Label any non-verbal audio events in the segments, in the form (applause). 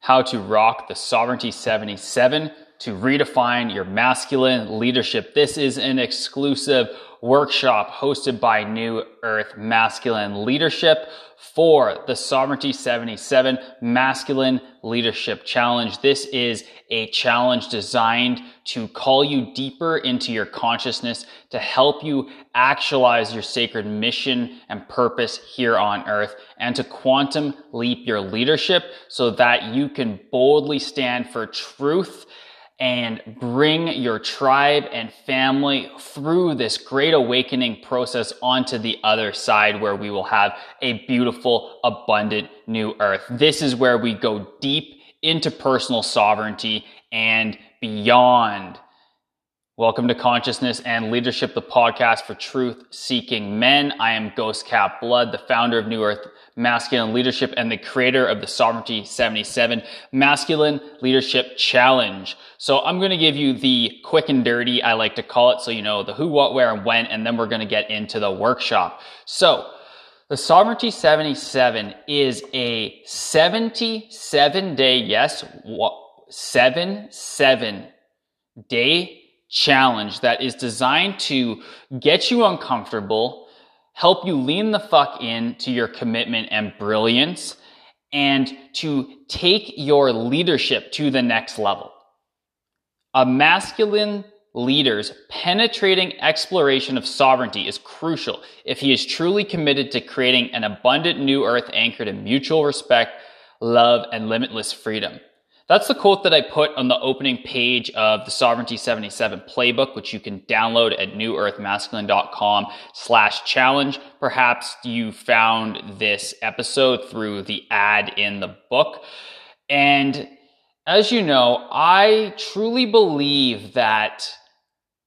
how to rock the Sovereignty 77 to redefine your masculine leadership. This is an exclusive workshop hosted by New Earth Masculine Leadership for the Sovereignty 77 Masculine Leadership Challenge. This is a challenge designed to call you deeper into your consciousness to help you actualize your sacred mission and purpose here on earth and to quantum leap your leadership so that you can boldly stand for truth and bring your tribe and family through this great awakening process onto the other side where we will have a beautiful, abundant new earth. This is where we go deep into personal sovereignty and beyond. Welcome to Consciousness and Leadership, the podcast for truth seeking men. I am Ghost Cap Blood, the founder of New Earth Masculine Leadership and the creator of the Sovereignty 77 Masculine Leadership Challenge. So I'm going to give you the quick and dirty, I like to call it, so you know the who, what, where, and when, and then we're going to get into the workshop. So the Sovereignty 77 is a 77 day, yes, seven, seven day challenge that is designed to get you uncomfortable, help you lean the fuck in to your commitment and brilliance, and to take your leadership to the next level. A masculine leader's penetrating exploration of sovereignty is crucial if he is truly committed to creating an abundant new earth anchored in mutual respect, love, and limitless freedom. That's the quote that I put on the opening page of the Sovereignty 77 playbook, which you can download at newearthmasculine.com slash challenge. Perhaps you found this episode through the ad in the book. And as you know, I truly believe that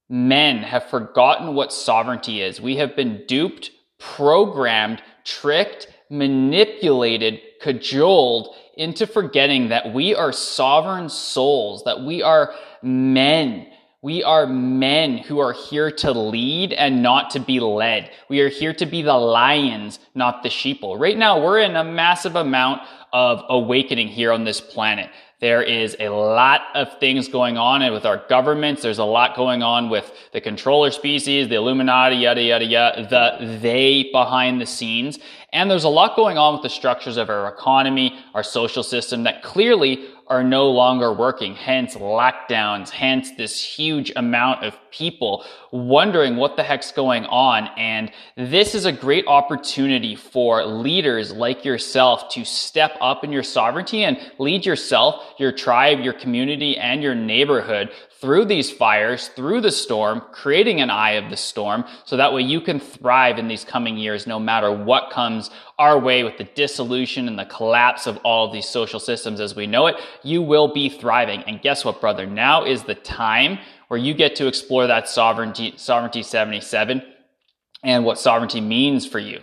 men have forgotten what sovereignty is. We have been duped, programmed, tricked, manipulated, cajoled into forgetting that we are sovereign souls, that we are men. We are men who are here to lead and not to be led. We are here to be the lions, not the sheeple. Right now, we're in a massive amount of awakening here on this planet. There is a lot of things going on with our governments. There's a lot going on with the controller species, the Illuminati, yada, yada, yada, the they behind the scenes. And there's a lot going on with the structures of our economy, our social system that clearly are no longer working. Hence lockdowns, hence this huge amount of people wondering what the heck's going on. And this is a great opportunity for leaders like yourself to step up in your sovereignty and lead yourself, your tribe, your community, and your neighborhood through these fires, through the storm, creating an eye of the storm, so that way you can thrive in these coming years no matter what comes our way with the dissolution and the collapse of all of these social systems as we know it. You will be thriving. And guess what, brother? Now is the time where you get to explore that sovereignty, sovereignty 77 and what sovereignty means for you.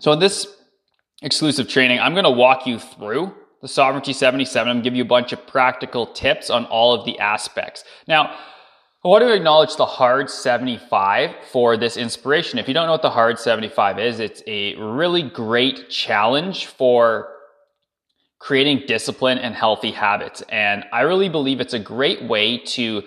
So in this exclusive training, I'm going to walk you through the Sovereignty 77. I'm to give you a bunch of practical tips on all of the aspects. Now, I want to acknowledge the Hard 75 for this inspiration. If you don't know what the Hard 75 is, it's a really great challenge for creating discipline and healthy habits. And I really believe it's a great way to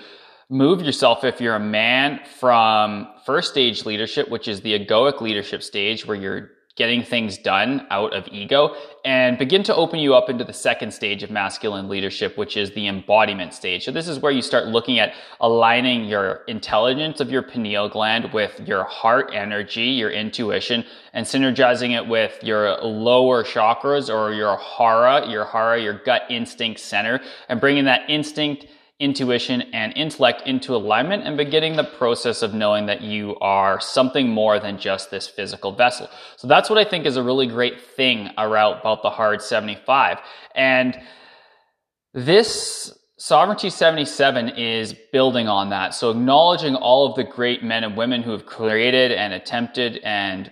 move yourself if you're a man from first stage leadership, which is the egoic leadership stage where you're getting things done out of ego and begin to open you up into the second stage of masculine leadership, which is the embodiment stage. So this is where you start looking at aligning your intelligence of your pineal gland with your heart energy, your intuition, and synergizing it with your lower chakras or your hara, your hara, your gut instinct center, and bringing that instinct intuition and intellect into alignment and beginning the process of knowing that you are something more than just this physical vessel. So that's what I think is a really great thing about the hard 75. And this Sovereignty 77 is building on that. So acknowledging all of the great men and women who have created and attempted and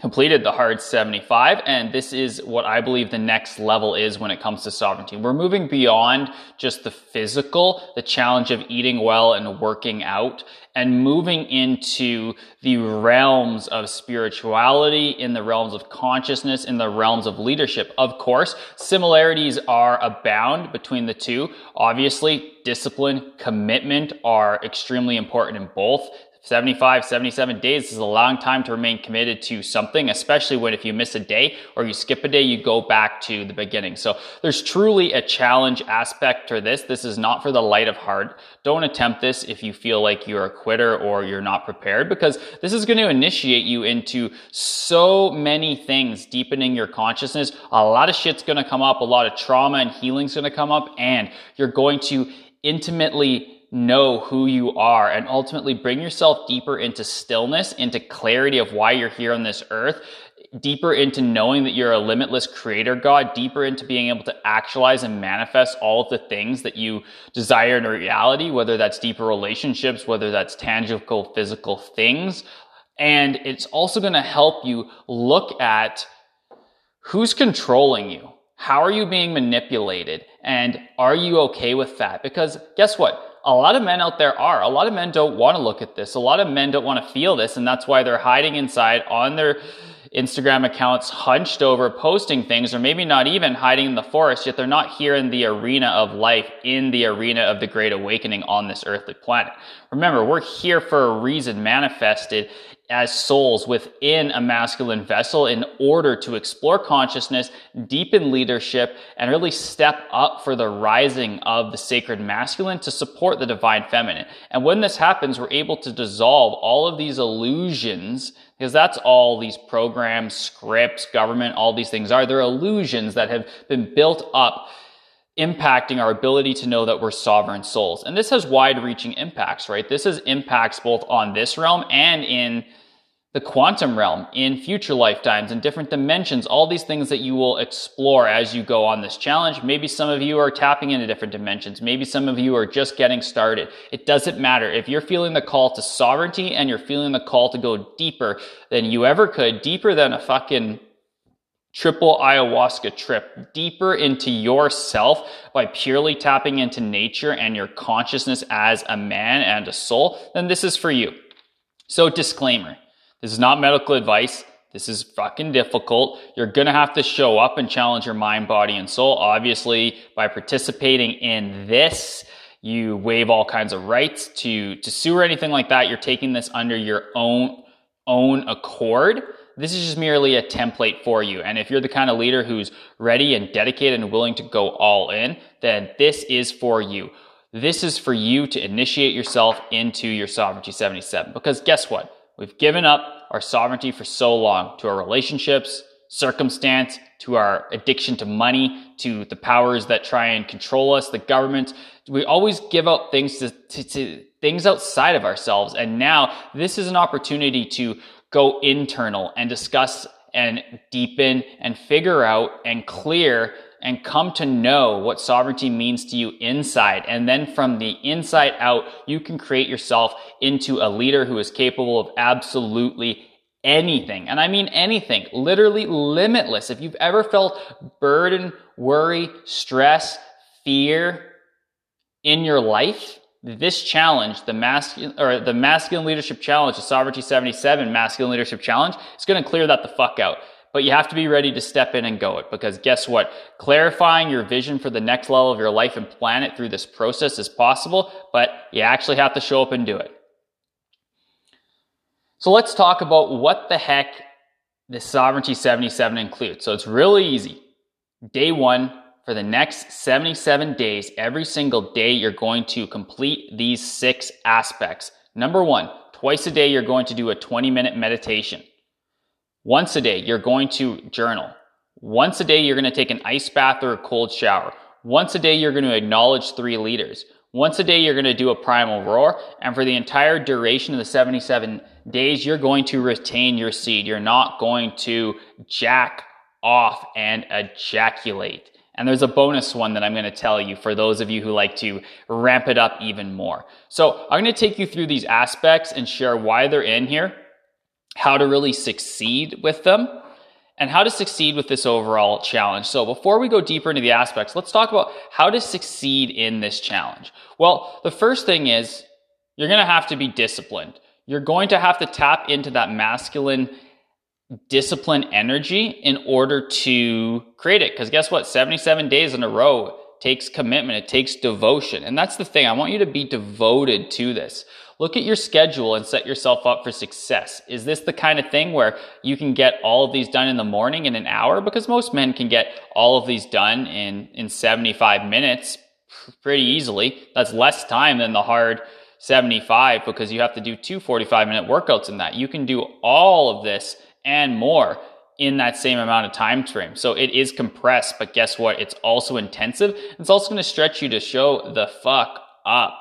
completed the hard 75 and this is what I believe the next level is when it comes to sovereignty. We're moving beyond just the physical, the challenge of eating well and working out and moving into the realms of spirituality, in the realms of consciousness, in the realms of leadership. Of course, similarities are abound between the two. Obviously, discipline, commitment are extremely important in both. 75, 77 days is a long time to remain committed to something, especially when if you miss a day or you skip a day, you go back to the beginning. So there's truly a challenge aspect to this. This is not for the light of heart. Don't attempt this if you feel like you're a quitter or you're not prepared because this is going to initiate you into so many things, deepening your consciousness. A lot of shit's going to come up. A lot of trauma and healing's going to come up and you're going to intimately know who you are and ultimately bring yourself deeper into stillness, into clarity of why you're here on this earth, deeper into knowing that you're a limitless creator God, deeper into being able to actualize and manifest all of the things that you desire in reality, whether that's deeper relationships, whether that's tangible physical things. And it's also going to help you look at who's controlling you. How are you being manipulated? And are you okay with that? Because guess what? A lot of men out there are. A lot of men don't want to look at this. A lot of men don't want to feel this. And that's why they're hiding inside on their Instagram accounts, hunched over, posting things, or maybe not even hiding in the forest, yet they're not here in the arena of life, in the arena of the great awakening on this earthly planet. Remember, we're here for a reason manifested as souls within a masculine vessel in order to explore consciousness, deepen leadership, and really step up for the rising of the sacred masculine to support the divine feminine. And when this happens, we're able to dissolve all of these illusions because that's all these programs, scripts, government, all these things are. They're illusions that have been built up impacting our ability to know that we're sovereign souls. And this has wide reaching impacts, right? This has impacts both on this realm and in the quantum realm, in future lifetimes, in different dimensions, all these things that you will explore as you go on this challenge. Maybe some of you are tapping into different dimensions. Maybe some of you are just getting started. It doesn't matter. If you're feeling the call to sovereignty and you're feeling the call to go deeper than you ever could, deeper than a fucking triple ayahuasca trip deeper into yourself by purely tapping into nature and your consciousness as a man and a soul, then this is for you. So disclaimer. This is not medical advice. This is fucking difficult. You're going to have to show up and challenge your mind, body, and soul. Obviously, by participating in this, you waive all kinds of rights to, to sue or anything like that. You're taking this under your own, own accord. This is just merely a template for you. And if you're the kind of leader who's ready and dedicated and willing to go all in, then this is for you. This is for you to initiate yourself into your Sovereignty 77. Because guess what? We've given up our sovereignty for so long to our relationships, circumstance, to our addiction to money, to the powers that try and control us, the government. We always give up things to, to, to things outside of ourselves. And now this is an opportunity to go internal and discuss and deepen and figure out and clear and come to know what sovereignty means to you inside. And then from the inside out, you can create yourself into a leader who is capable of absolutely anything. And I mean anything, literally limitless. If you've ever felt burden, worry, stress, fear in your life, this challenge, the masculine or the masculine leadership challenge, the sovereignty 77 masculine leadership challenge, is going to clear that the fuck out. But you have to be ready to step in and go it because guess what? Clarifying your vision for the next level of your life and planet through this process is possible, but you actually have to show up and do it. So let's talk about what the heck the Sovereignty 77 includes. So it's really easy. Day one, for the next 77 days, every single day, you're going to complete these six aspects. Number one, twice a day, you're going to do a 20 minute meditation. Once a day, you're going to journal. Once a day, you're going to take an ice bath or a cold shower. Once a day, you're going to acknowledge three leaders. Once a day, you're going to do a primal roar. And for the entire duration of the 77 days, you're going to retain your seed. You're not going to jack off and ejaculate. And there's a bonus one that I'm going to tell you for those of you who like to ramp it up even more. So I'm going to take you through these aspects and share why they're in here how to really succeed with them and how to succeed with this overall challenge. So before we go deeper into the aspects, let's talk about how to succeed in this challenge. Well, the first thing is you're going to have to be disciplined. You're going to have to tap into that masculine discipline energy in order to create it. Because guess what? 77 days in a row takes commitment, it takes devotion. And that's the thing. I want you to be devoted to this. Look at your schedule and set yourself up for success. Is this the kind of thing where you can get all of these done in the morning in an hour? Because most men can get all of these done in, in 75 minutes pretty easily. That's less time than the hard 75 because you have to do two 45 minute workouts in that. You can do all of this and more in that same amount of time frame. So it is compressed, but guess what? It's also intensive. It's also going to stretch you to show the fuck up.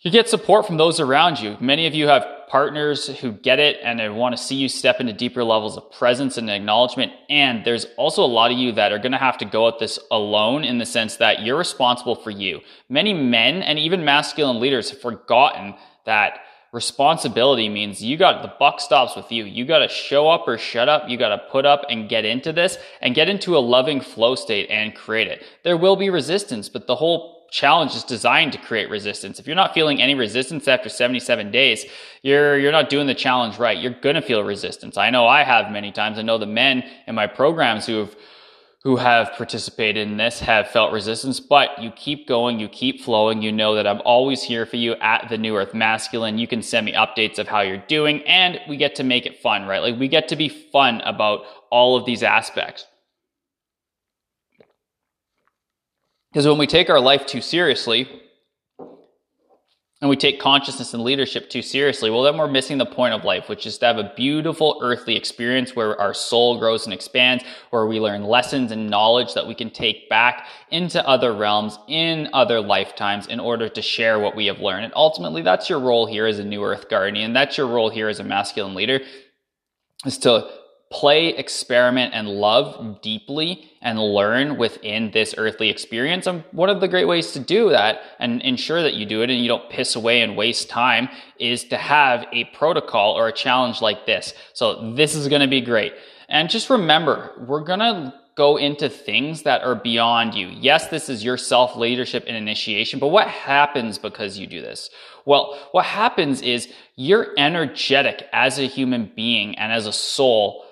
You get support from those around you. Many of you have partners who get it and they want to see you step into deeper levels of presence and acknowledgement. And there's also a lot of you that are going to have to go at this alone in the sense that you're responsible for you. Many men and even masculine leaders have forgotten that responsibility means you got the buck stops with you. You got to show up or shut up. You got to put up and get into this and get into a loving flow state and create it. There will be resistance, but the whole challenge is designed to create resistance. If you're not feeling any resistance after 77 days, you're you're not doing the challenge right. You're going to feel resistance. I know I have many times. I know the men in my programs who have who have participated in this have felt resistance, but you keep going, you keep flowing. You know that I'm always here for you at the New Earth Masculine. You can send me updates of how you're doing, and we get to make it fun, right? Like we get to be fun about all of these aspects. Because when we take our life too seriously, and we take consciousness and leadership too seriously, well, then we're missing the point of life, which is to have a beautiful earthly experience where our soul grows and expands, where we learn lessons and knowledge that we can take back into other realms in other lifetimes in order to share what we have learned. And ultimately, that's your role here as a new earth guardian. That's your role here as a masculine leader is to play, experiment, and love deeply and learn within this earthly experience. And one of the great ways to do that and ensure that you do it and you don't piss away and waste time is to have a protocol or a challenge like this. So this is going to be great. And just remember, we're going to go into things that are beyond you. Yes, this is your self leadership and initiation, but what happens because you do this? Well, what happens is you're energetic as a human being and as a soul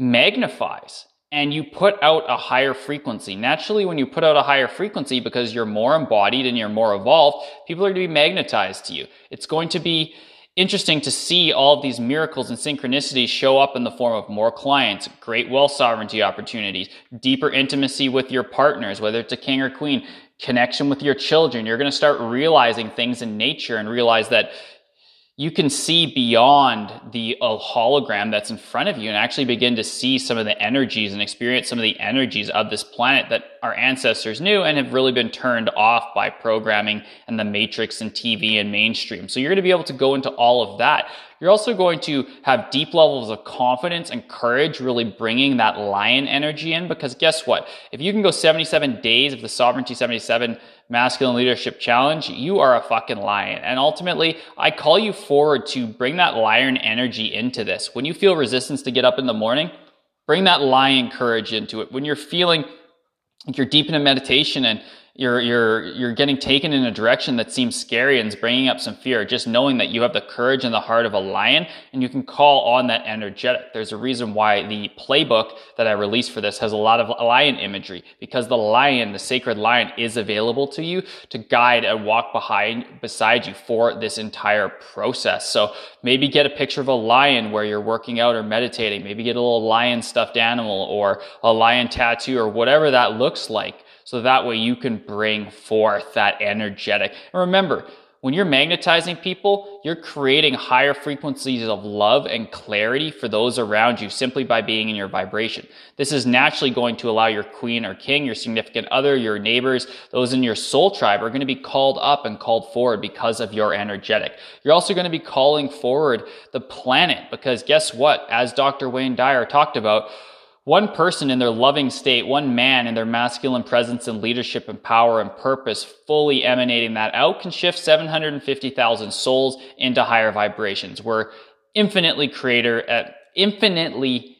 magnifies and you put out a higher frequency. Naturally, when you put out a higher frequency because you're more embodied and you're more evolved, people are going to be magnetized to you. It's going to be interesting to see all these miracles and synchronicities show up in the form of more clients, great wealth sovereignty opportunities, deeper intimacy with your partners, whether it's a king or queen, connection with your children. You're going to start realizing things in nature and realize that you can see beyond the hologram that's in front of you and actually begin to see some of the energies and experience some of the energies of this planet that our ancestors knew and have really been turned off by programming and the matrix and TV and mainstream. So you're going to be able to go into all of that. You're also going to have deep levels of confidence and courage, really bringing that lion energy in because guess what? If you can go 77 days of the Sovereignty 77 masculine leadership challenge, you are a fucking lion. And ultimately, I call you forward to bring that lion energy into this. When you feel resistance to get up in the morning, bring that lion courage into it. When you're feeling like you're deep into meditation and you're you're you're getting taken in a direction that seems scary and is bringing up some fear just knowing that you have the courage and the heart of a lion and you can call on that energetic. There's a reason why the playbook that i released for this has a lot of lion imagery because the lion the sacred lion is available to you to guide and walk behind beside you for this entire process. So maybe get a picture of a lion where you're working out or meditating. Maybe get a little lion stuffed animal or a lion tattoo or whatever that looks like so that way you can bring forth that energetic. And remember, when you're magnetizing people, you're creating higher frequencies of love and clarity for those around you simply by being in your vibration. This is naturally going to allow your queen or king, your significant other, your neighbors, those in your soul tribe are going to be called up and called forward because of your energetic. You're also going to be calling forward the planet because guess what? As Dr. Wayne Dyer talked about, one person in their loving state, one man in their masculine presence and leadership and power and purpose, fully emanating that out, can shift 750,000 souls into higher vibrations. We're infinitely creator at infinitely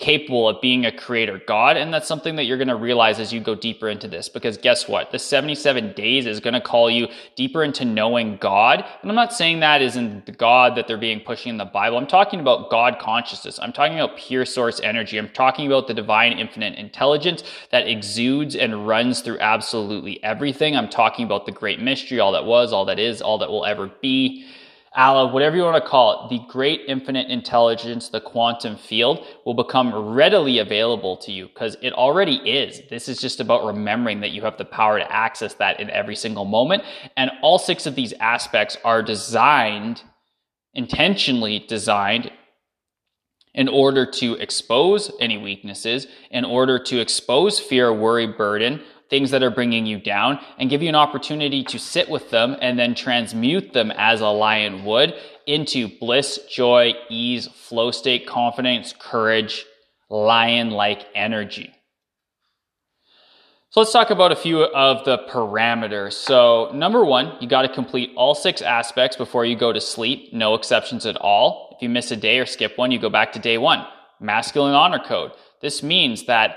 capable of being a creator God. And that's something that you're going to realize as you go deeper into this. Because guess what? The 77 days is going to call you deeper into knowing God. And I'm not saying that isn't the God that they're being pushing in the Bible. I'm talking about God consciousness. I'm talking about pure source energy. I'm talking about the divine infinite intelligence that exudes and runs through absolutely everything. I'm talking about the great mystery, all that was, all that is, all that will ever be. Allah, whatever you want to call it, the great infinite intelligence, the quantum field will become readily available to you because it already is. This is just about remembering that you have the power to access that in every single moment. And all six of these aspects are designed, intentionally designed in order to expose any weaknesses, in order to expose fear, worry, burden, things that are bringing you down and give you an opportunity to sit with them and then transmute them as a lion would into bliss, joy, ease, flow state, confidence, courage, lion like energy. So let's talk about a few of the parameters. So, number one, you got to complete all six aspects before you go to sleep, no exceptions at all. If you miss a day or skip one, you go back to day one. Masculine honor code. This means that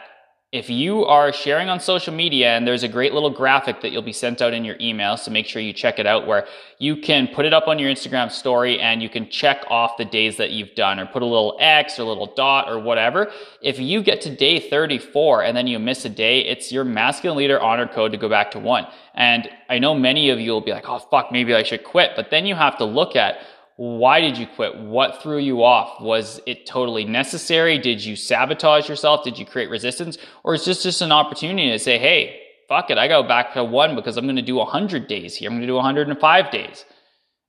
if you are sharing on social media and there's a great little graphic that you'll be sent out in your email, so make sure you check it out where you can put it up on your Instagram story and you can check off the days that you've done or put a little X or a little dot or whatever. If you get to day 34 and then you miss a day, it's your masculine leader honor code to go back to one. And I know many of you will be like, oh, fuck, maybe I should quit. But then you have to look at why did you quit? What threw you off? Was it totally necessary? Did you sabotage yourself? Did you create resistance? Or is this just an opportunity to say, hey, fuck it, I go back to one because I'm going to do 100 days here. I'm going to do 105 days.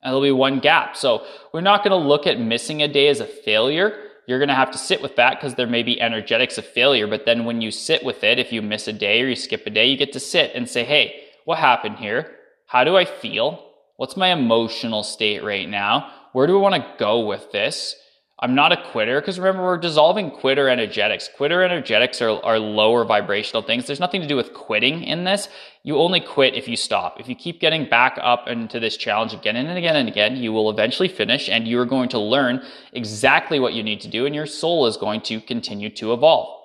And there'll be one gap. So we're not going to look at missing a day as a failure. You're going to have to sit with that because there may be energetics of failure. But then when you sit with it, if you miss a day or you skip a day, you get to sit and say, hey, what happened here? How do I feel? What's my emotional state right now? Where do I want to go with this? I'm not a quitter because remember, we're dissolving quitter energetics. Quitter energetics are, are lower vibrational things. There's nothing to do with quitting in this. You only quit if you stop. If you keep getting back up into this challenge again and again and again, you will eventually finish and you are going to learn exactly what you need to do and your soul is going to continue to evolve.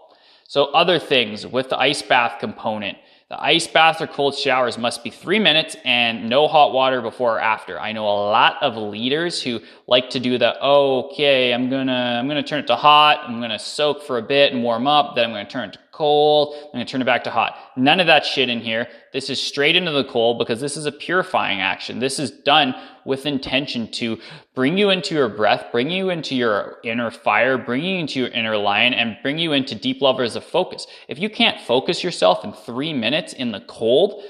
So other things with the ice bath component, the ice bath or cold showers must be three minutes and no hot water before or after. I know a lot of leaders who like to do the, okay, I'm gonna, I'm gonna turn it to hot, I'm gonna soak for a bit and warm up, then I'm gonna turn it to cold. I'm going to turn it back to hot. None of that shit in here. This is straight into the cold because this is a purifying action. This is done with intention to bring you into your breath, bring you into your inner fire, bring you into your inner lion, and bring you into deep levels of focus. If you can't focus yourself in three minutes in the cold,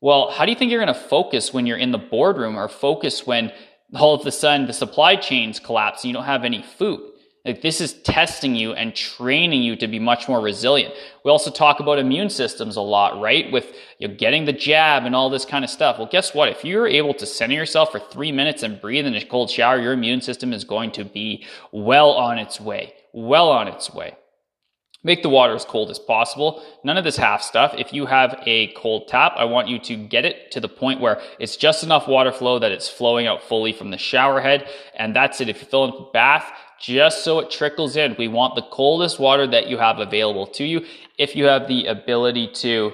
well, how do you think you're going to focus when you're in the boardroom or focus when all of a sudden the supply chains collapse and you don't have any food? Like this is testing you and training you to be much more resilient. We also talk about immune systems a lot, right? With you know, getting the jab and all this kind of stuff. Well, guess what? If you're able to center yourself for three minutes and breathe in a cold shower, your immune system is going to be well on its way. Well on its way. Make the water as cold as possible. None of this half stuff. If you have a cold tap, I want you to get it to the point where it's just enough water flow that it's flowing out fully from the shower head. And that's it. If you fill in the bath, just so it trickles in. We want the coldest water that you have available to you. If you have the ability to,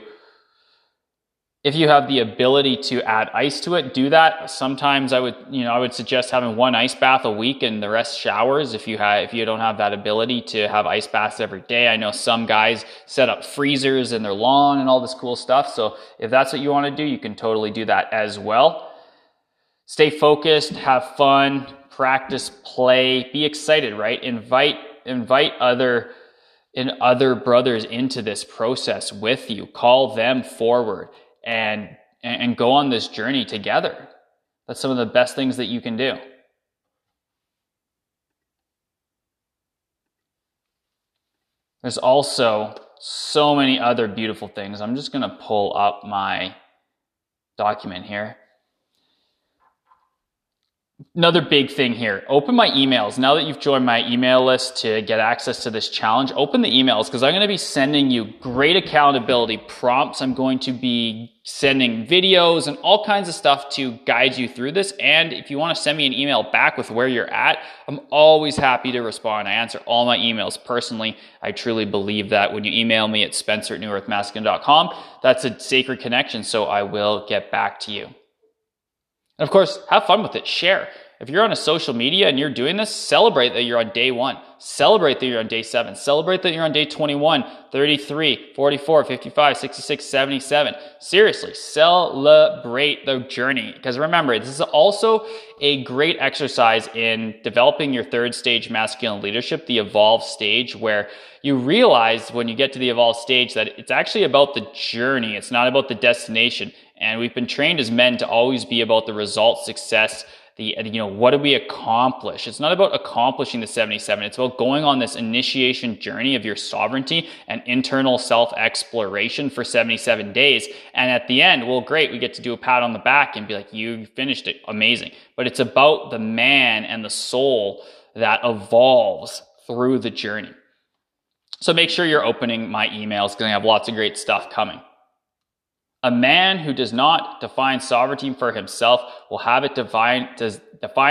if you have the ability to add ice to it, do that. Sometimes I would, you know, I would suggest having one ice bath a week and the rest showers if you have, if you don't have that ability to have ice baths every day. I know some guys set up freezers in their lawn and all this cool stuff. So if that's what you want to do, you can totally do that as well. Stay focused, have fun, practice, play, be excited, right? Invite invite other and other brothers into this process with you. Call them forward and and go on this journey together. That's some of the best things that you can do. There's also so many other beautiful things. I'm just going to pull up my document here. Another big thing here open my emails. Now that you've joined my email list to get access to this challenge, open the emails because I'm going to be sending you great accountability prompts. I'm going to be sending videos and all kinds of stuff to guide you through this. And if you want to send me an email back with where you're at, I'm always happy to respond. I answer all my emails personally. I truly believe that when you email me at spencer at newearthmasculine.com, that's a sacred connection. So I will get back to you. And of course, have fun with it. Share. If you're on a social media and you're doing this, celebrate that you're on day one. Celebrate that you're on day seven. Celebrate that you're on day 21, 33, 44, 55, 66, 77. Seriously, celebrate the journey. Because remember, this is also a great exercise in developing your third stage masculine leadership, the evolve stage, where you realize when you get to the evolve stage that it's actually about the journey. It's not about the destination. And we've been trained as men to always be about the result, success, the, you know, what do we accomplish? It's not about accomplishing the 77. It's about going on this initiation journey of your sovereignty and internal self exploration for 77 days. And at the end, well, great, we get to do a pat on the back and be like, you finished it. Amazing. But it's about the man and the soul that evolves through the journey. So make sure you're opening my emails because I have lots of great stuff coming. A man who does not define sovereignty for himself will have it defined,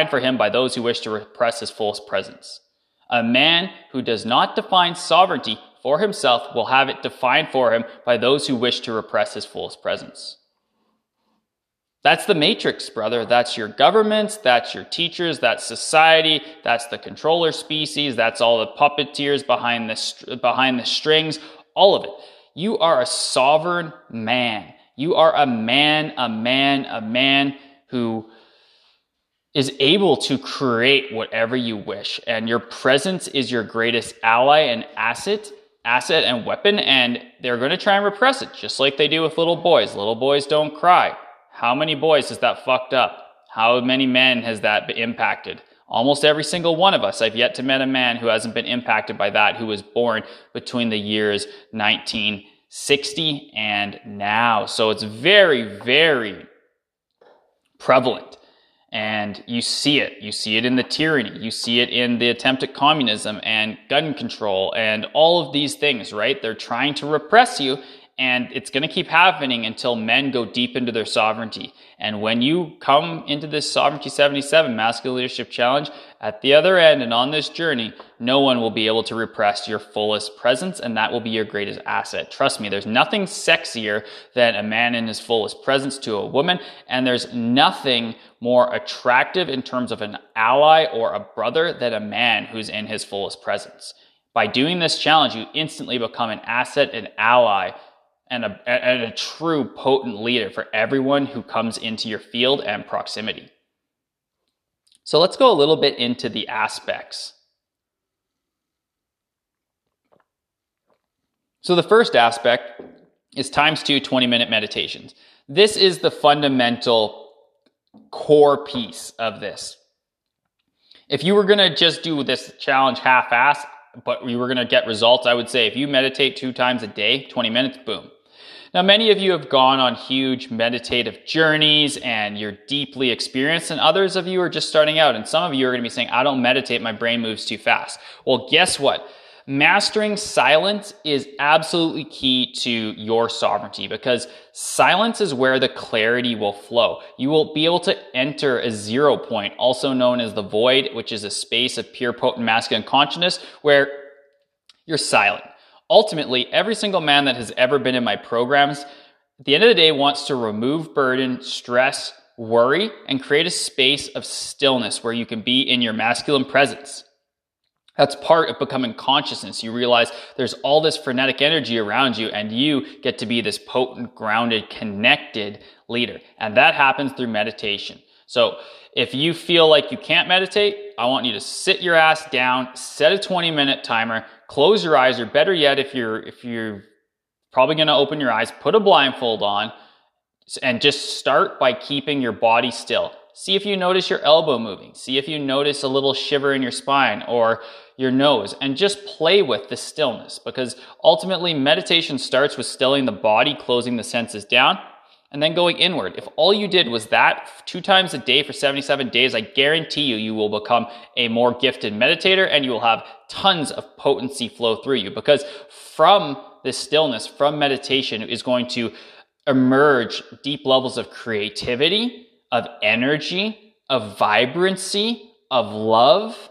for him by those who wish to repress his fullest presence. A man who does not define sovereignty for himself will have it defined for him by those who wish to repress his fullest presence. That's the matrix, brother. That's your governments, that's your teachers, that's society, that's the controller species, that's all the puppeteers behind the, behind the strings, all of it. You are a sovereign man. You are a man, a man, a man who is able to create whatever you wish. And your presence is your greatest ally and asset, asset and weapon. And they're going to try and repress it, just like they do with little boys. Little boys don't cry. How many boys has that fucked up? How many men has that impacted? Almost every single one of us. I've yet to meet a man who hasn't been impacted by that, who was born between the years 19 60 and now. So it's very, very prevalent. And you see it. You see it in the tyranny. You see it in the attempt at communism and gun control and all of these things, right? They're trying to repress you and it's going to keep happening until men go deep into their sovereignty. And when you come into this Sovereignty 77 Masculine Leadership Challenge, at the other end and on this journey, no one will be able to repress your fullest presence, and that will be your greatest asset. Trust me, there's nothing sexier than a man in his fullest presence to a woman, and there's nothing more attractive in terms of an ally or a brother than a man who's in his fullest presence. By doing this challenge, you instantly become an asset, an ally and a, and a true potent leader for everyone who comes into your field and proximity. So let's go a little bit into the aspects. So the first aspect is times two 20 minute meditations. This is the fundamental core piece of this. If you were going to just do this challenge half ass, but you were going to get results, I would say if you meditate two times a day, 20 minutes, boom, now, many of you have gone on huge meditative journeys and you're deeply experienced, and others of you are just starting out. And some of you are going to be saying, I don't meditate, my brain moves too fast. Well, guess what? Mastering silence is absolutely key to your sovereignty because silence is where the clarity will flow. You will be able to enter a zero point, also known as the void, which is a space of pure potent masculine consciousness where you're silent. Ultimately, every single man that has ever been in my programs, at the end of the day, wants to remove burden, stress, worry, and create a space of stillness where you can be in your masculine presence. That's part of becoming consciousness. You realize there's all this frenetic energy around you, and you get to be this potent, grounded, connected leader. And that happens through meditation. So if you feel like you can't meditate, I want you to sit your ass down, set a 20 minute timer, close your eyes, or better yet, if you're, if you're probably going to open your eyes, put a blindfold on and just start by keeping your body still. See if you notice your elbow moving. See if you notice a little shiver in your spine or your nose and just play with the stillness because ultimately meditation starts with stilling the body, closing the senses down. And then going inward. If all you did was that two times a day for 77 days, I guarantee you, you will become a more gifted meditator and you will have tons of potency flow through you because from this stillness, from meditation, is going to emerge deep levels of creativity, of energy, of vibrancy, of love,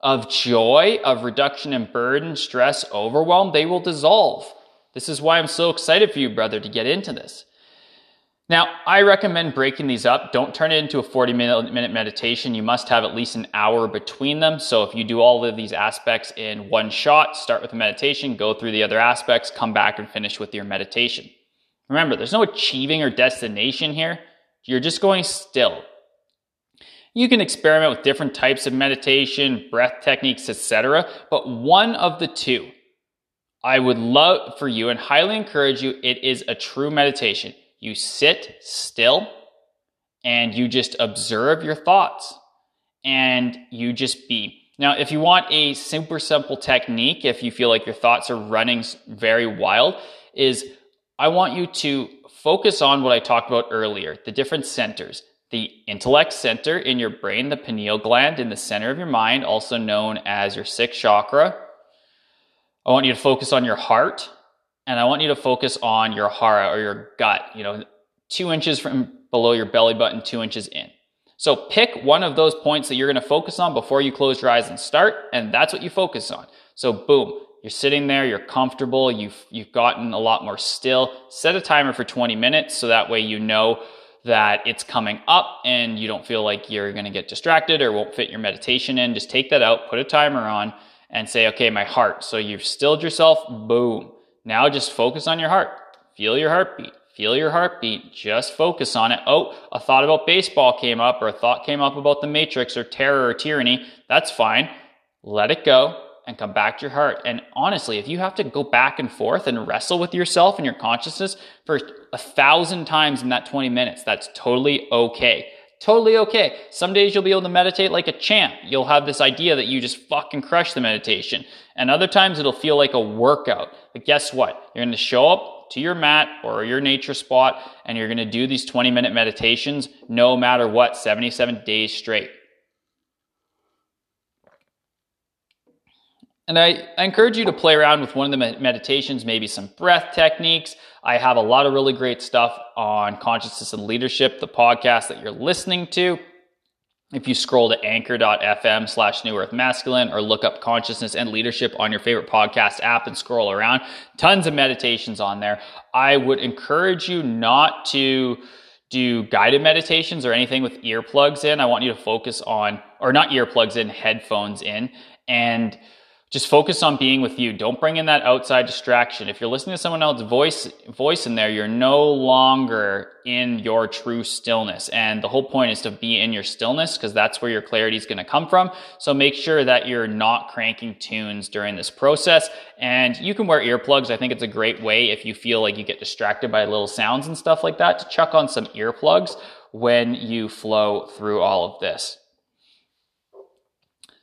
of joy, of reduction in burden, stress, overwhelm. They will dissolve. This is why I'm so excited for you, brother, to get into this. Now, I recommend breaking these up. Don't turn it into a 40 minute, meditation. You must have at least an hour between them. So if you do all of these aspects in one shot, start with the meditation, go through the other aspects, come back and finish with your meditation. Remember, there's no achieving or destination here. You're just going still. You can experiment with different types of meditation, breath techniques, etc. But one of the two, I would love for you and highly encourage you, it is a true meditation you sit still and you just observe your thoughts and you just be. Now, if you want a super simple technique, if you feel like your thoughts are running very wild, is I want you to focus on what I talked about earlier the different centers. The intellect center in your brain, the pineal gland in the center of your mind, also known as your sixth chakra. I want you to focus on your heart, and I want you to focus on your hara or your gut, you know, two inches from below your belly button, two inches in. So pick one of those points that you're going to focus on before you close your eyes and start, and that's what you focus on. So boom, you're sitting there, you're comfortable, you've you've gotten a lot more still. Set a timer for 20 minutes so that way you know that it's coming up and you don't feel like you're going to get distracted or won't fit your meditation in. Just take that out, put a timer on and say, "Okay, my heart." So you've stilled yourself, boom. Now just focus on your heart. Feel your heartbeat. Feel your heartbeat. Just focus on it. Oh, a thought about baseball came up, or a thought came up about the matrix, or terror, or tyranny. That's fine. Let it go and come back to your heart. And honestly, if you have to go back and forth and wrestle with yourself and your consciousness for a thousand times in that 20 minutes, that's totally okay. Totally okay. Some days you'll be able to meditate like a champ. You'll have this idea that you just fucking crush the meditation. And other times it'll feel like a workout. But guess what? You're to show up to your mat or your nature spot and you're to do these 20 minute meditations no matter what, 77 days straight. And I, I, encourage you to play around with one of the meditations, maybe some breath techniques. I have a lot of really great stuff on consciousness and leadership, the podcast that you're listening to. If you scroll to anchor.fm slash new earth masculine or look up consciousness and leadership on your favorite podcast app and scroll around, tons of meditations on there. I would encourage you not to do guided meditations or anything with earplugs in. I want you to focus on, or not earplugs in, headphones in. And just focus on being with you. Don't bring in that outside distraction. If you're listening to someone else's voice voice in there, you're no longer in your true stillness. And the whole point is to be in your stillness because that's where your clarity is going to come from. So make sure that you're not cranking tunes during this process. And you can wear earplugs. I think it's a great way if you feel like you get distracted by little sounds and stuff like that to chuck on some earplugs when you flow through all of this.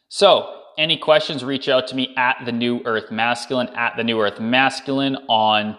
So, any questions, reach out to me at the New Earth Masculine, at the New Earth Masculine on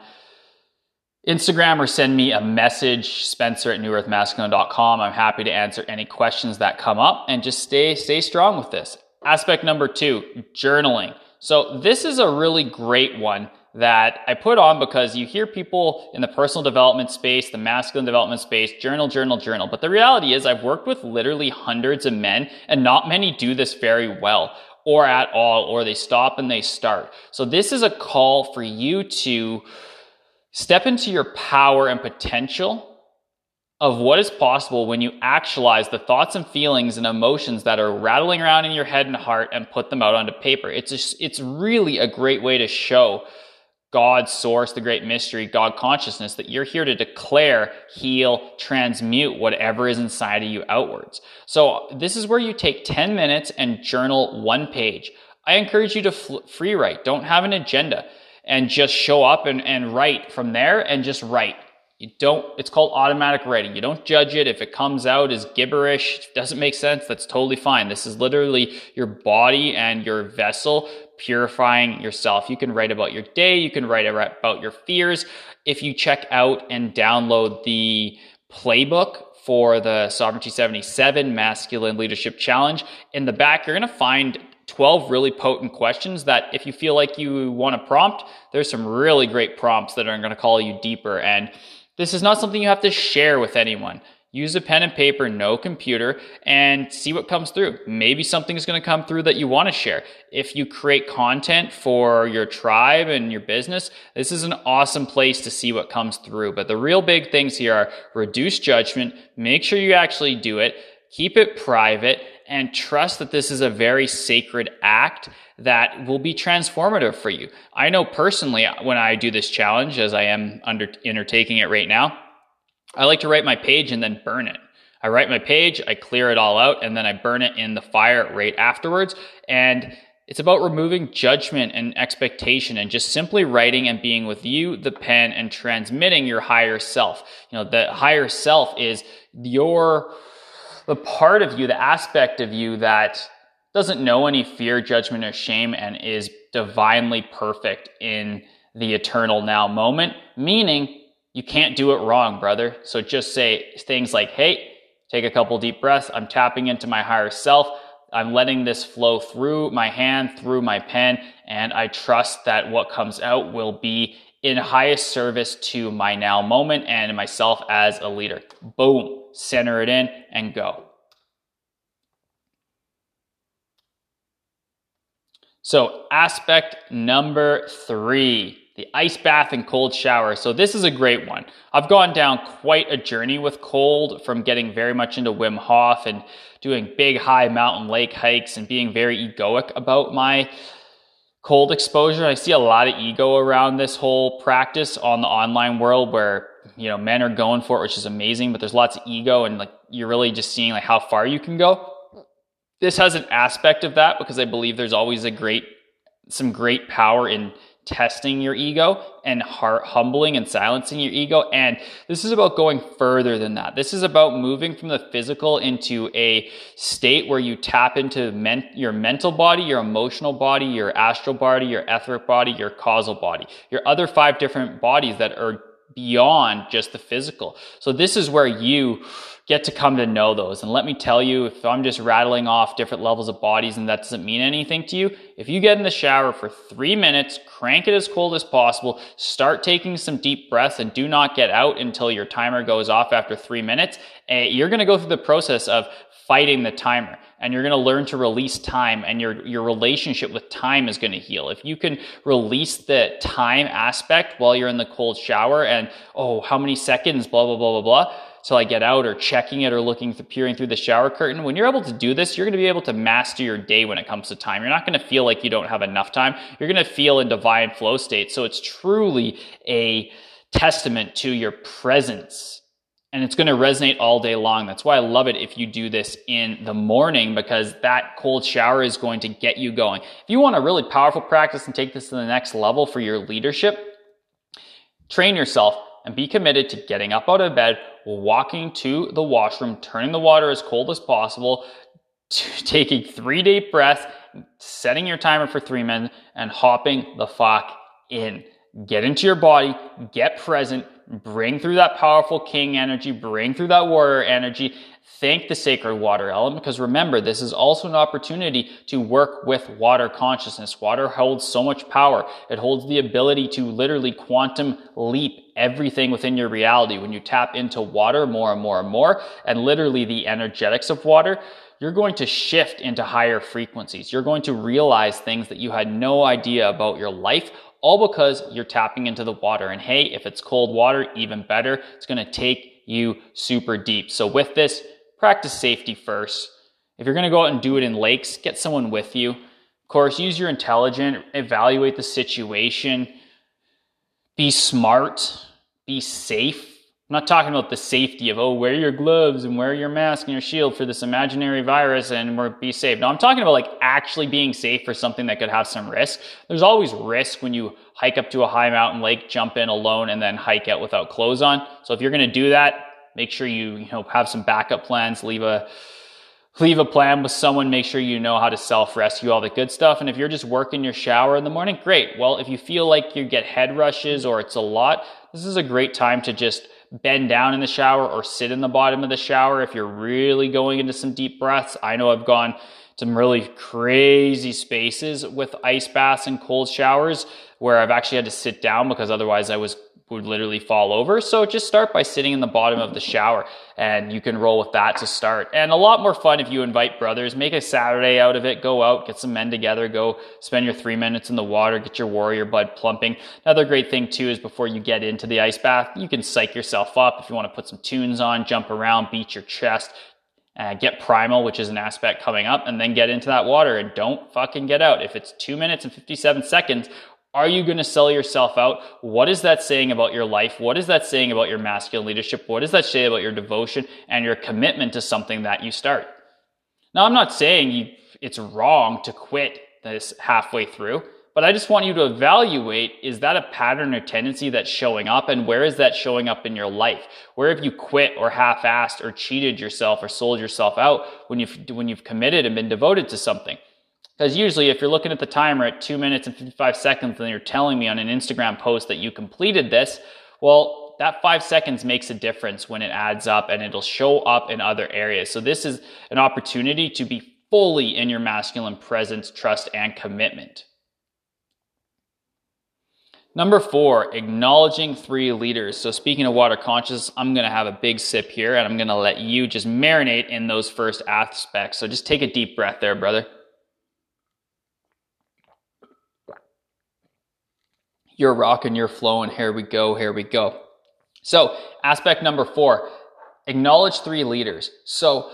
Instagram or send me a message, Spencer at newearthmasculine.com. I'm happy to answer any questions that come up and just stay, stay strong with this. Aspect number two, journaling. So this is a really great one that I put on because you hear people in the personal development space, the masculine development space, journal, journal, journal. But the reality is I've worked with literally hundreds of men and not many do this very well or at all, or they stop and they start. So this is a call for you to step into your power and potential of what is possible when you actualize the thoughts and feelings and emotions that are rattling around in your head and heart and put them out onto paper. It's just, it's really a great way to show God's source, the great mystery, God consciousness, that you're here to declare, heal, transmute whatever is inside of you outwards. So this is where you take 10 minutes and journal one page. I encourage you to free write. Don't have an agenda and just show up and, and write from there and just write. You don't, it's called automatic writing. You don't judge it. If it comes out as gibberish, doesn't make sense, that's totally fine. This is literally your body and your vessel purifying yourself. You can write about your day. You can write about your fears. If you check out and download the playbook for the Sovereignty 77 Masculine Leadership Challenge, in the back, you're going to find 12 really potent questions that if you feel like you want to prompt, there's some really great prompts that are going to call you deeper. And this is not something you have to share with anyone. Use a pen and paper, no computer, and see what comes through. Maybe something is going to come through that you want to share. If you create content for your tribe and your business, this is an awesome place to see what comes through. But the real big things here are reduce judgment, make sure you actually do it, keep it private, and trust that this is a very sacred act that will be transformative for you. I know personally when I do this challenge, as I am under, undertaking it right now, I like to write my page and then burn it. I write my page, I clear it all out, and then I burn it in the fire right afterwards. And it's about removing judgment and expectation and just simply writing and being with you, the pen, and transmitting your higher self. You know, the higher self is your, the part of you, the aspect of you that doesn't know any fear, judgment, or shame and is divinely perfect in the eternal now moment, meaning you can't do it wrong, brother. So just say things like, hey, take a couple deep breaths. I'm tapping into my higher self. I'm letting this flow through my hand, through my pen, and I trust that what comes out will be in highest service to my now moment and myself as a leader. Boom, center it in and go. So, aspect number three the ice bath and cold shower. So this is a great one. I've gone down quite a journey with cold from getting very much into Wim Hof and doing big high mountain lake hikes and being very egoic about my cold exposure. I see a lot of ego around this whole practice on the online world where, you know, men are going for it, which is amazing, but there's lots of ego and like you're really just seeing like how far you can go. This has an aspect of that because I believe there's always a great some great power in testing your ego and heart humbling and silencing your ego. And this is about going further than that. This is about moving from the physical into a state where you tap into men- your mental body, your emotional body, your astral body, your etheric body, your causal body, your other five different bodies that are beyond just the physical. So this is where you get to come to know those. And let me tell you, if I'm just rattling off different levels of bodies and that doesn't mean anything to you, if you get in the shower for three minutes, crank it as cold as possible, start taking some deep breaths and do not get out until your timer goes off after three minutes, eh, you're going to go through the process of fighting the timer and you're going to learn to release time and your your relationship with time is going to heal if you can release the time aspect while you're in the cold shower and oh how many seconds blah blah blah blah blah till I get out or checking it or looking through, peering through the shower curtain. When you're able to do this, you're going to be able to master your day when it comes to time. You're not going to feel like you don't have enough time. You're going to feel in divine flow state. So it's truly a testament to your presence and it's going to resonate all day long. That's why I love it if you do this in the morning because that cold shower is going to get you going. If you want a really powerful practice and take this to the next level for your leadership, train yourself and be committed to getting up out of bed, walking to the washroom, turning the water as cold as possible, (laughs) taking three deep breaths, setting your timer for three minutes, and hopping the fuck in. Get into your body, get present, bring through that powerful king energy, bring through that warrior energy, thank the sacred water element because remember, this is also an opportunity to work with water consciousness. Water holds so much power. It holds the ability to literally quantum leap everything within your reality. When you tap into water more and more and more, and literally the energetics of water, you're going to shift into higher frequencies. You're going to realize things that you had no idea about your life all because you're tapping into the water. And hey, if it's cold water, even better. It's going to take you super deep. So with this, practice safety first. If you're going to go out and do it in lakes, get someone with you. Of course, use your intelligence, evaluate the situation, be smart, be safe, I'm not talking about the safety of, oh, wear your gloves and wear your mask and your shield for this imaginary virus and be safe. No, I'm talking about like actually being safe for something that could have some risk. There's always risk when you hike up to a high mountain lake, jump in alone, and then hike out without clothes on. So if you're to do that, make sure you, you know, have some backup plans, leave a, leave a plan with someone, make sure you know how to self rescue, all the good stuff. And if you're just working your shower in the morning, great. Well, if you feel like you get head rushes or it's a lot, this is a great time to just bend down in the shower or sit in the bottom of the shower if you're really going into some deep breaths. I know I've gone some really crazy spaces with ice baths and cold showers where I've actually had to sit down because otherwise I was would literally fall over. So just start by sitting in the bottom of the shower and you can roll with that to start. And a lot more fun if you invite brothers. Make a Saturday out of it. Go out, get some men together, go spend your three minutes in the water, get your warrior blood plumping. Another great thing too is before you get into the ice bath, you can psych yourself up. If you want to put some tunes on, jump around, beat your chest, uh, get primal, which is an aspect coming up, and then get into that water and don't fucking get out. If it's two minutes and 57 seconds, are you going to sell yourself out? What is that saying about your life? What is that saying about your masculine leadership? What does that say about your devotion and your commitment to something that you start? Now, I'm not saying you, it's wrong to quit this halfway through, but I just want you to evaluate is that a pattern or tendency that's showing up and where is that showing up in your life? Where have you quit or half-assed or cheated yourself or sold yourself out when you've, when you've committed and been devoted to something? Because usually, if you're looking at the timer at two minutes and 55 seconds and you're telling me on an Instagram post that you completed this, well, that five seconds makes a difference when it adds up and it'll show up in other areas. So, this is an opportunity to be fully in your masculine presence, trust, and commitment. Number four, acknowledging three leaders. So, speaking of water conscious, I'm going to have a big sip here and I'm going to let you just marinate in those first aspects. So, just take a deep breath there, brother. You're rocking, you're flowing. Here we go, here we go. So, aspect number four acknowledge three leaders. So,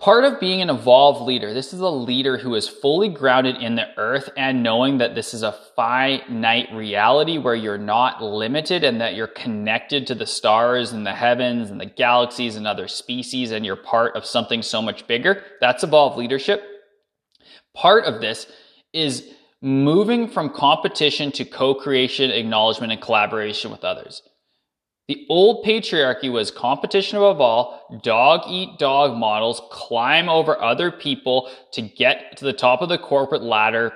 part of being an evolved leader, this is a leader who is fully grounded in the earth and knowing that this is a finite reality where you're not limited and that you're connected to the stars and the heavens and the galaxies and other species and you're part of something so much bigger. That's evolved leadership. Part of this is moving from competition to co-creation, acknowledgement, and collaboration with others. The old patriarchy was competition above all, dog eat dog models, climb over other people to get to the top of the corporate ladder,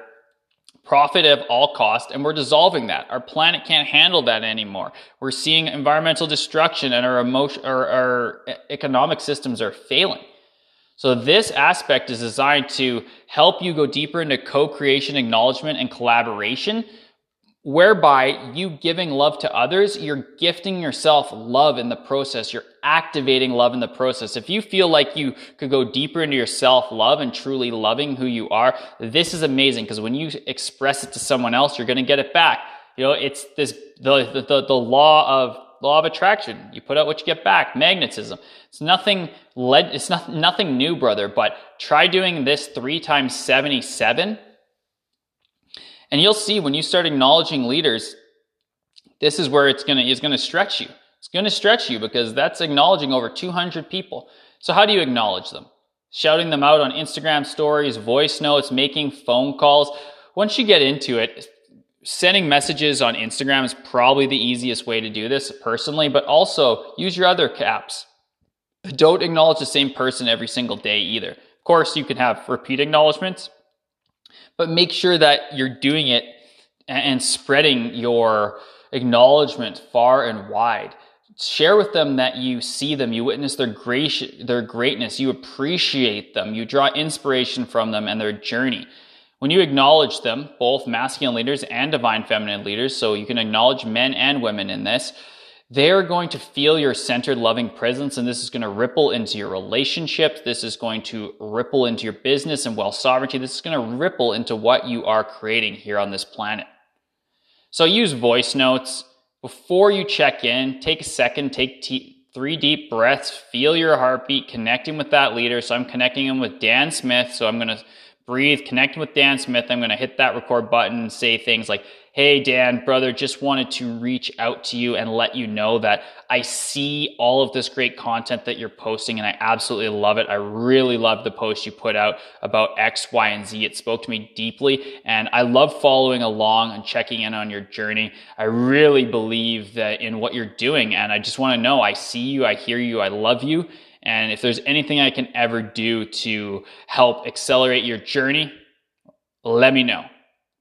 profit at all cost, and we're dissolving that. Our planet can't handle that anymore. We're seeing environmental destruction and our emotion, our, our economic systems are failing. So this aspect is designed to help you go deeper into co-creation, acknowledgement, and collaboration, whereby you giving love to others, you're gifting yourself love in the process. You're activating love in the process. If you feel like you could go deeper into your self-love and truly loving who you are, this is amazing because when you express it to someone else, you're going to get it back. You know, it's this, the, the, the law of law of attraction. You put out what you get back. Magnetism. It's nothing led, it's not, nothing new, brother, but try doing this three times 77. And you'll see when you start acknowledging leaders, this is where it's gonna, it's gonna stretch you. It's gonna stretch you because that's acknowledging over 200 people. So how do you acknowledge them? Shouting them out on Instagram stories, voice notes, making phone calls. Once you get into it, sending messages on Instagram is probably the easiest way to do this personally, but also use your other apps. Don't acknowledge the same person every single day either. Of course, you can have repeat acknowledgments, but make sure that you're doing it and spreading your acknowledgement far and wide. Share with them that you see them, you witness their great, their greatness, you appreciate them, you draw inspiration from them and their journey. When you acknowledge them, both masculine leaders and divine feminine leaders, so you can acknowledge men and women in this, they're going to feel your centered, loving presence, and this is going to ripple into your relationships. This is going to ripple into your business and wealth sovereignty. This is going to ripple into what you are creating here on this planet. So use voice notes. Before you check in, take a second, take t- three deep breaths, feel your heartbeat, connecting with that leader. So I'm connecting him with Dan Smith. So I'm going to breathe, connecting with Dan Smith. I'm going to hit that record button and say things like, Hey, Dan, brother, just wanted to reach out to you and let you know that I see all of this great content that you're posting and I absolutely love it. I really love the post you put out about X, Y, and Z. It spoke to me deeply and I love following along and checking in on your journey. I really believe that in what you're doing and I just want to know I see you, I hear you, I love you. And if there's anything I can ever do to help accelerate your journey, let me know.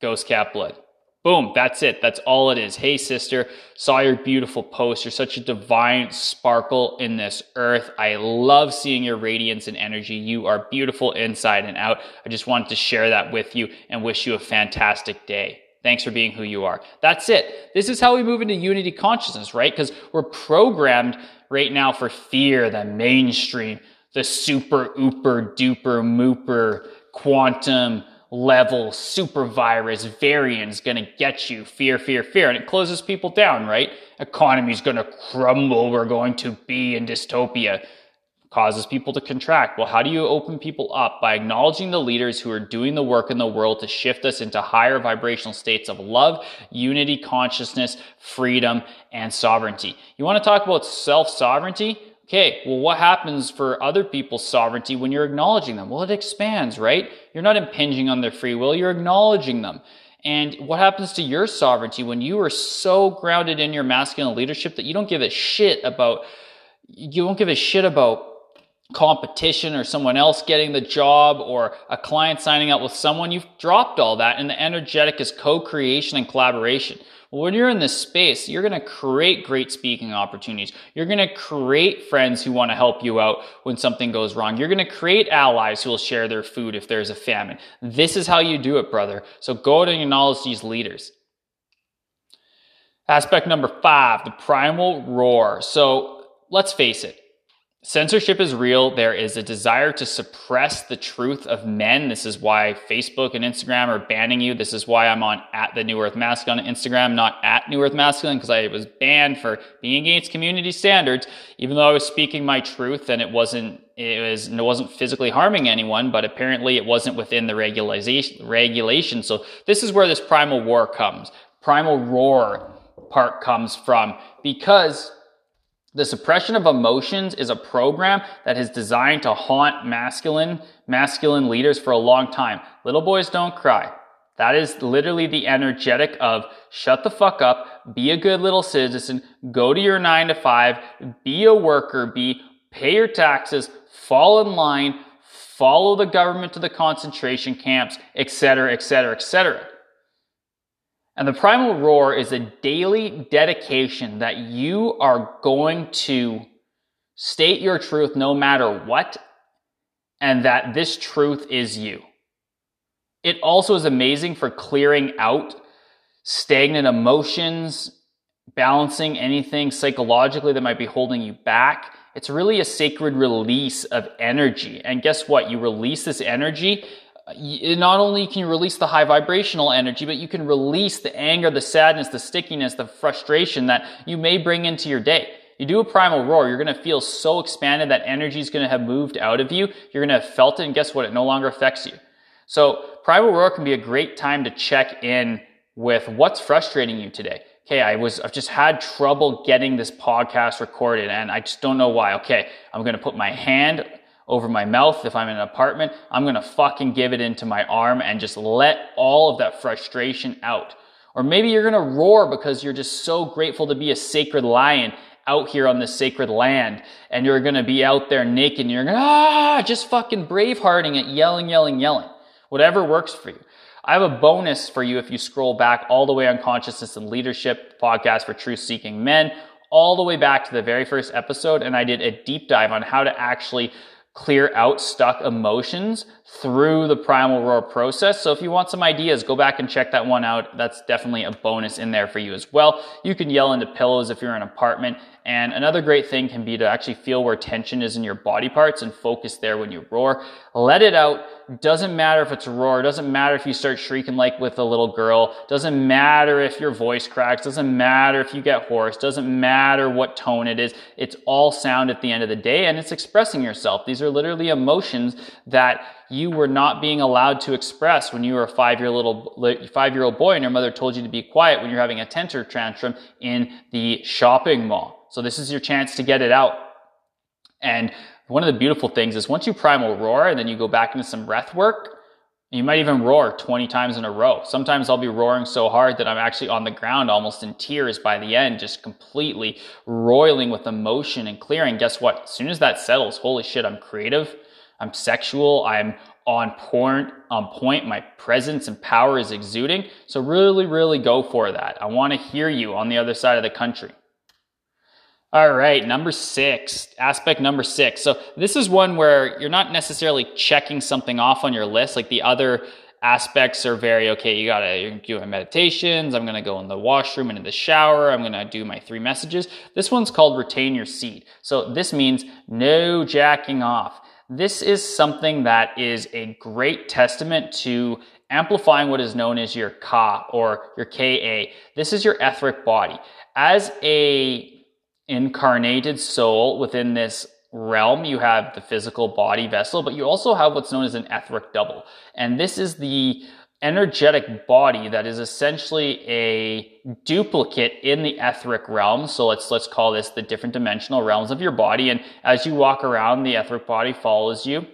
Ghost Cat Blood. Boom, that's it. That's all it is. Hey, sister, saw your beautiful post. You're such a divine sparkle in this earth. I love seeing your radiance and energy. You are beautiful inside and out. I just wanted to share that with you and wish you a fantastic day. Thanks for being who you are. That's it. This is how we move into unity consciousness, right? Because we're programmed right now for fear, the mainstream, the super, ooper, duper, mooper, quantum, level super virus variant is going to get you fear, fear, fear. And it closes people down, right? Economy's going to crumble. We're going to be in dystopia. Causes people to contract. Well, how do you open people up? By acknowledging the leaders who are doing the work in the world to shift us into higher vibrational states of love, unity, consciousness, freedom, and sovereignty. You want to talk about self sovereignty? Okay, well, what happens for other people's sovereignty when you're acknowledging them? Well, it expands, right? You're not impinging on their free will, you're acknowledging them. And what happens to your sovereignty when you are so grounded in your masculine leadership that you don't give a shit about, you don't give a shit about competition or someone else getting the job or a client signing up with someone, you've dropped all that and the energetic is co-creation and collaboration. When you're in this space, you're going to create great speaking opportunities. You're going to create friends who want to help you out when something goes wrong. You're going to create allies who will share their food if there's a famine. This is how you do it, brother. So go and acknowledge these leaders. Aspect number five, the primal roar. So let's face it. Censorship is real. There is a desire to suppress the truth of men. This is why Facebook and Instagram are banning you. This is why I'm on at the New Earth Masculine on Instagram, not at New Earth Masculine, because I was banned for being against community standards, even though I was speaking my truth and it wasn't it was it wasn't physically harming anyone, but apparently it wasn't within the regulation regulation. So this is where this primal war comes. Primal roar part comes from because the suppression of emotions is a program that is designed to haunt masculine, masculine leaders for a long time. Little boys don't cry. That is literally the energetic of shut the fuck up, be a good little citizen, go to your nine to five, be a worker, be pay your taxes, fall in line, follow the government to the concentration camps, etc., etc., etc. And the primal roar is a daily dedication that you are going to state your truth no matter what, and that this truth is you. It also is amazing for clearing out stagnant emotions, balancing anything psychologically that might be holding you back. It's really a sacred release of energy. And guess what? You release this energy not only can you release the high vibrational energy, but you can release the anger, the sadness, the stickiness, the frustration that you may bring into your day. You do a primal roar, you're going to feel so expanded that energy is going to have moved out of you. You're going to have felt it, and guess what? It no longer affects you. So, primal roar can be a great time to check in with what's frustrating you today. Okay, I was, I've just had trouble getting this podcast recorded, and I just don't know why. Okay, I'm going to put my hand over my mouth. If I'm in an apartment, I'm to fucking give it into my arm and just let all of that frustration out. Or maybe you're to roar because you're just so grateful to be a sacred lion out here on this sacred land and you're to be out there naked and you're to, ah, just fucking bravehearting it, yelling, yelling, yelling. Whatever works for you. I have a bonus for you if you scroll back all the way on consciousness and leadership podcast for truth seeking men, all the way back to the very first episode. And I did a deep dive on how to actually clear out stuck emotions through the primal roar process. So if you want some ideas, go back and check that one out. That's definitely a bonus in there for you as well. You can yell into pillows if you're in an apartment. And another great thing can be to actually feel where tension is in your body parts and focus there when you roar. Let it out. Doesn't matter if it's a roar, doesn't matter if you start shrieking like with a little girl, doesn't matter if your voice cracks, doesn't matter if you get hoarse, doesn't matter what tone it is. It's all sound at the end of the day and it's expressing yourself. These are literally emotions that you were not being allowed to express when you were a five-year little five-year-old boy and your mother told you to be quiet when you're having a temper tantrum in the shopping mall. So this is your chance to get it out. And one of the beautiful things is once you primal roar and then you go back into some breath work, you might even roar 20 times in a row. Sometimes I'll be roaring so hard that I'm actually on the ground almost in tears by the end, just completely roiling with emotion and clearing. Guess what? As soon as that settles, holy shit, I'm creative. I'm sexual. I'm on point, on point. My presence and power is exuding. So really, really go for that. I want to hear you on the other side of the country. All right, number six, aspect number six. So this is one where you're not necessarily checking something off on your list. Like the other aspects are very okay. You gotta you're meditations. I'm gonna go in the washroom and in the shower. I'm gonna do my three messages. This one's called retain your seed. So this means no jacking off. This is something that is a great testament to amplifying what is known as your Ka or your Ka. This is your etheric body. As a incarnated soul within this realm. You have the physical body vessel, but you also have what's known as an etheric double. And this is the energetic body that is essentially a duplicate in the etheric realm. So let's let's call this the different dimensional realms of your body. And as you walk around, the etheric body follows you.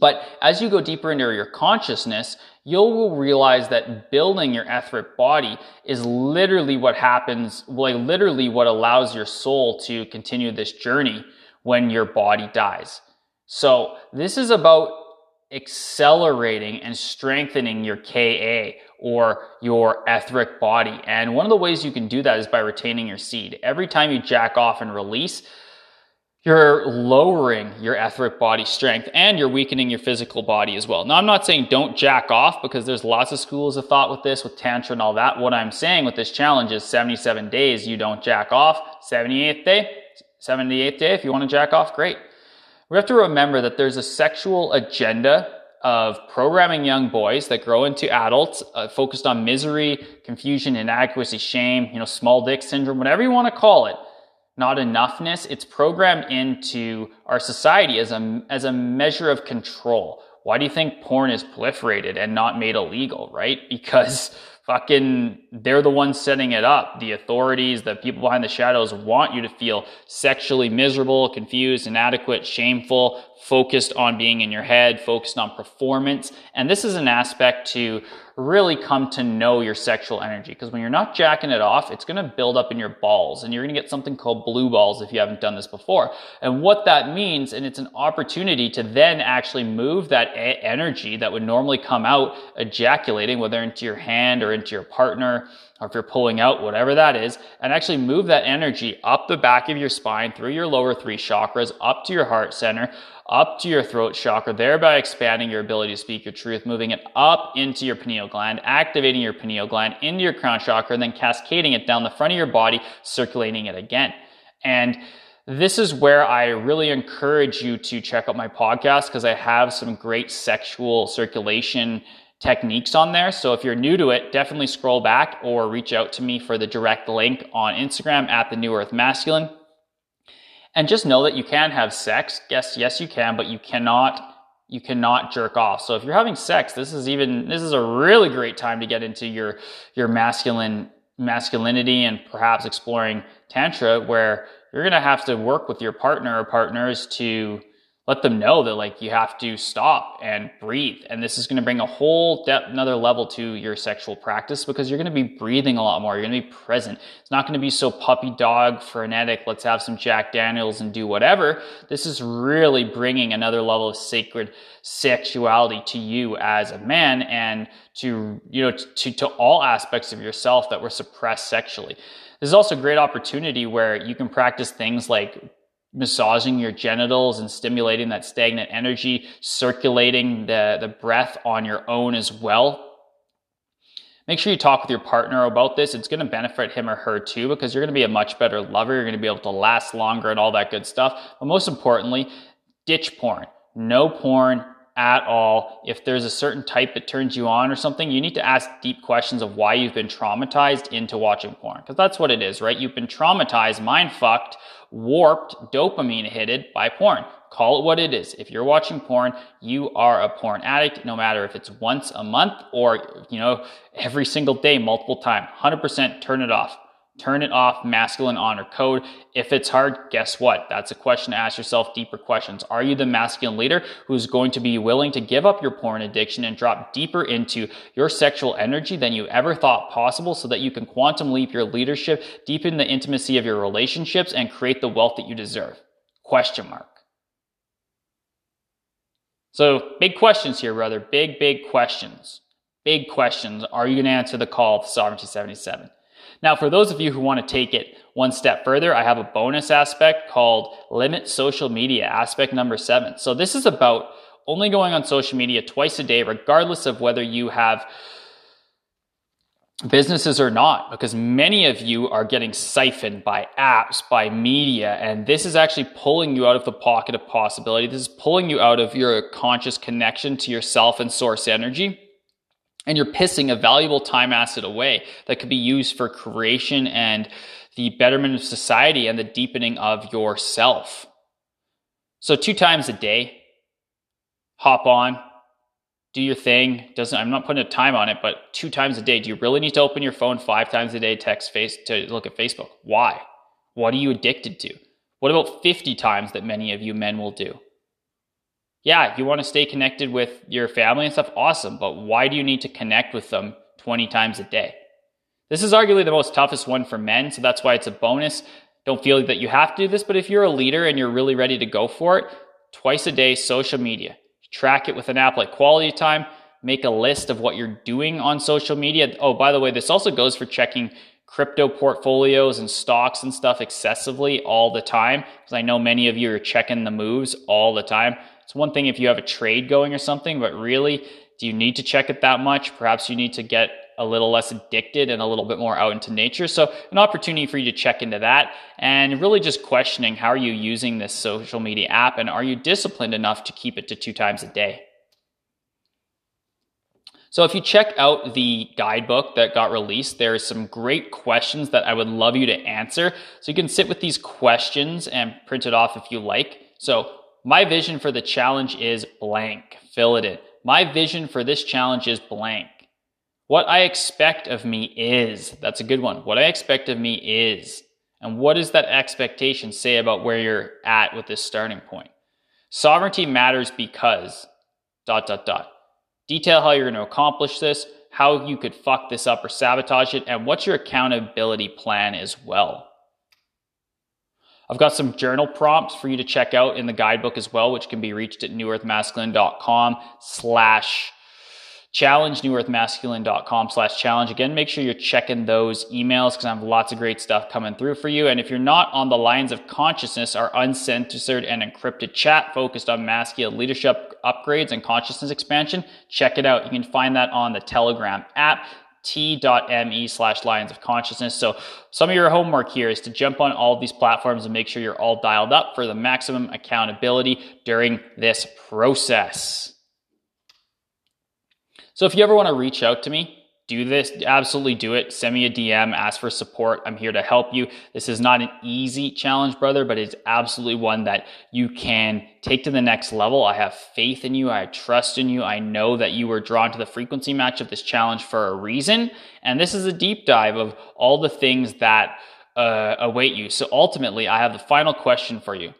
But as you go deeper into your consciousness, you'll realize that building your etheric body is literally what happens, like literally what allows your soul to continue this journey when your body dies. So this is about accelerating and strengthening your KA or your etheric body. And one of the ways you can do that is by retaining your seed. Every time you jack off and release, you're lowering your etheric body strength and you're weakening your physical body as well. Now, I'm not saying don't jack off because there's lots of schools of thought with this, with Tantra and all that. What I'm saying with this challenge is 77 days, you don't jack off. 78th day, 78th day, if you want to jack off, great. We have to remember that there's a sexual agenda of programming young boys that grow into adults uh, focused on misery, confusion, inadequacy, shame, you know, small dick syndrome, whatever you want to call it not enoughness. It's programmed into our society as a, as a measure of control. Why do you think porn is proliferated and not made illegal, right? (laughs) Because fucking they're the ones setting it up. The authorities, the people behind the shadows want you to feel sexually miserable, confused, inadequate, shameful, focused on being in your head, focused on performance. And this is an aspect to really come to know your sexual energy. Because when you're not jacking it off, it's going to build up in your balls and you're going to get something called blue balls if you haven't done this before. And what that means, and it's an opportunity to then actually move that energy that would normally come out ejaculating, whether into your hand or into your partner, or if you're pulling out, whatever that is, and actually move that energy up the back of your spine through your lower three chakras, up to your heart center, up to your throat chakra, thereby expanding your ability to speak your truth, moving it up into your pineal gland, activating your pineal gland into your crown chakra, and then cascading it down the front of your body, circulating it again. And this is where I really encourage you to check out my podcast because I have some great sexual circulation techniques on there. So if you're new to it, definitely scroll back or reach out to me for the direct link on Instagram at the New Earth Masculine. And just know that you can have sex. Yes, yes, you can, but you cannot you cannot jerk off. So if you're having sex, this is even this is a really great time to get into your your masculine masculinity and perhaps exploring tantra where you're going to have to work with your partner or partners to let them know that like you have to stop and breathe. And this is going to bring a whole depth another level to your sexual practice because you're going to be breathing a lot more. You're going to be present. It's not going to be so puppy dog frenetic let's have some jack daniels and do whatever. This is really bringing another level of sacred sexuality to you as a man and to you know to, to all aspects of yourself that were suppressed sexually. This is also a great opportunity where you can practice things like massaging your genitals and stimulating that stagnant energy, circulating the, the breath on your own as well. Make sure you talk with your partner about this. It's going to benefit him or her too because you're going to be a much better lover. You're going to be able to last longer and all that good stuff. But most importantly, ditch porn. No porn at all. If there's a certain type that turns you on or something, you need to ask deep questions of why you've been traumatized into watching porn. Because that's what it is, right? You've been traumatized, mind fucked, warped, dopamine hitted by porn. Call it what it is. If you're watching porn, you are a porn addict, no matter if it's once a month or, you know, every single day, multiple times. 100% turn it off. Turn it off, masculine honor code. If it's hard, guess what? That's a question to ask yourself deeper questions. Are you the masculine leader who's going to be willing to give up your porn addiction and drop deeper into your sexual energy than you ever thought possible so that you can quantum leap your leadership, deepen the intimacy of your relationships, and create the wealth that you deserve? Question mark. So, big questions here, brother. Big, big questions. Big questions. Are you going to answer the call of Sovereignty 77? Now, for those of you who want to take it one step further, I have a bonus aspect called limit social media, aspect number seven. So this is about only going on social media twice a day, regardless of whether you have businesses or not, because many of you are getting siphoned by apps, by media, and this is actually pulling you out of the pocket of possibility. This is pulling you out of your conscious connection to yourself and source energy and you're pissing a valuable time asset away that could be used for creation and the betterment of society and the deepening of yourself. So two times a day, hop on, do your thing. Doesn't I'm not putting a time on it, but two times a day. Do you really need to open your phone five times a day, text face to look at Facebook? Why? What are you addicted to? What about 50 times that many of you men will do? Yeah, you want to stay connected with your family and stuff, awesome. But why do you need to connect with them 20 times a day? This is arguably the most toughest one for men, so that's why it's a bonus. Don't feel that you have to do this, but if you're a leader and you're really ready to go for it, twice a day, social media. Track it with an app like Quality Time. Make a list of what you're doing on social media. Oh, by the way, this also goes for checking crypto portfolios and stocks and stuff excessively all the time because I know many of you are checking the moves all the time. It's one thing if you have a trade going or something, but really, do you need to check it that much? Perhaps you need to get a little less addicted and a little bit more out into nature. So, an opportunity for you to check into that and really just questioning how are you using this social media app and are you disciplined enough to keep it to two times a day? So, if you check out the guidebook that got released, there are some great questions that I would love you to answer. So, you can sit with these questions and print it off if you like. So, my vision for the challenge is blank. Fill it in. My vision for this challenge is blank. What I expect of me is, that's a good one. What I expect of me is. And what does that expectation say about where you're at with this starting point? Sovereignty matters because, dot, dot, dot. Detail how you're going to accomplish this, how you could fuck this up or sabotage it, and what's your accountability plan as well. I've got some journal prompts for you to check out in the guidebook as well, which can be reached at newearthmasculine.com slash challenge, newearthmasculine.com slash challenge. Again, make sure you're checking those emails because I have lots of great stuff coming through for you. And if you're not on the lions of consciousness, our uncensored and encrypted chat focused on masculine leadership upgrades and consciousness expansion, check it out. You can find that on the Telegram app t.me slash lions of consciousness. So some of your homework here is to jump on all these platforms and make sure you're all dialed up for the maximum accountability during this process. So if you ever want to reach out to me, do this, absolutely do it. Send me a DM, ask for support. I'm here to help you. This is not an easy challenge, brother, but it's absolutely one that you can take to the next level. I have faith in you. I trust in you. I know that you were drawn to the frequency match of this challenge for a reason. And this is a deep dive of all the things that uh, await you. So ultimately, I have the final question for you.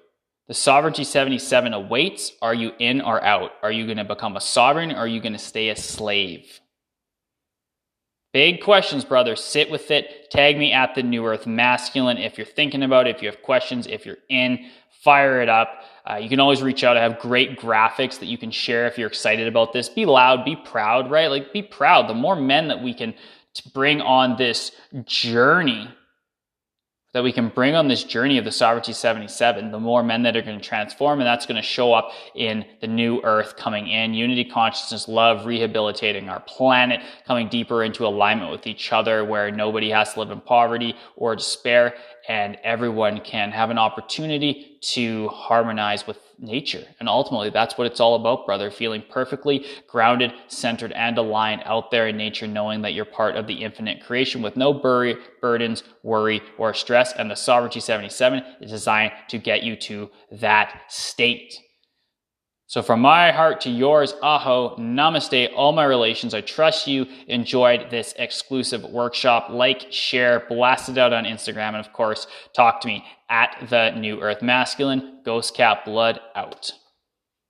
The Sovereignty 77 awaits. Are you in or out? Are you going to become a sovereign or are you going to stay a slave? Big questions, brother. Sit with it. Tag me at the New Earth Masculine if you're thinking about it, if you have questions, if you're in, fire it up. Uh, you can always reach out. I have great graphics that you can share if you're excited about this. Be loud, be proud, right? Like, be proud. The more men that we can bring on this journey that we can bring on this journey of the Sovereignty 77, the more men that are going to transform, and that's going to show up in the new earth coming in. Unity, consciousness, love, rehabilitating our planet, coming deeper into alignment with each other where nobody has to live in poverty or despair, and everyone can have an opportunity to harmonize with nature. And ultimately, that's what it's all about, brother. Feeling perfectly grounded, centered, and aligned out there in nature, knowing that you're part of the infinite creation with no bur- burdens, worry, or stress. And the Sovereignty 77 is designed to get you to that state. So, from my heart to yours, aho, namaste, all my relations. I trust you enjoyed this exclusive workshop. Like, share, blast it out on Instagram, and of course, talk to me at the New Earth Masculine. Ghost Cat Blood out.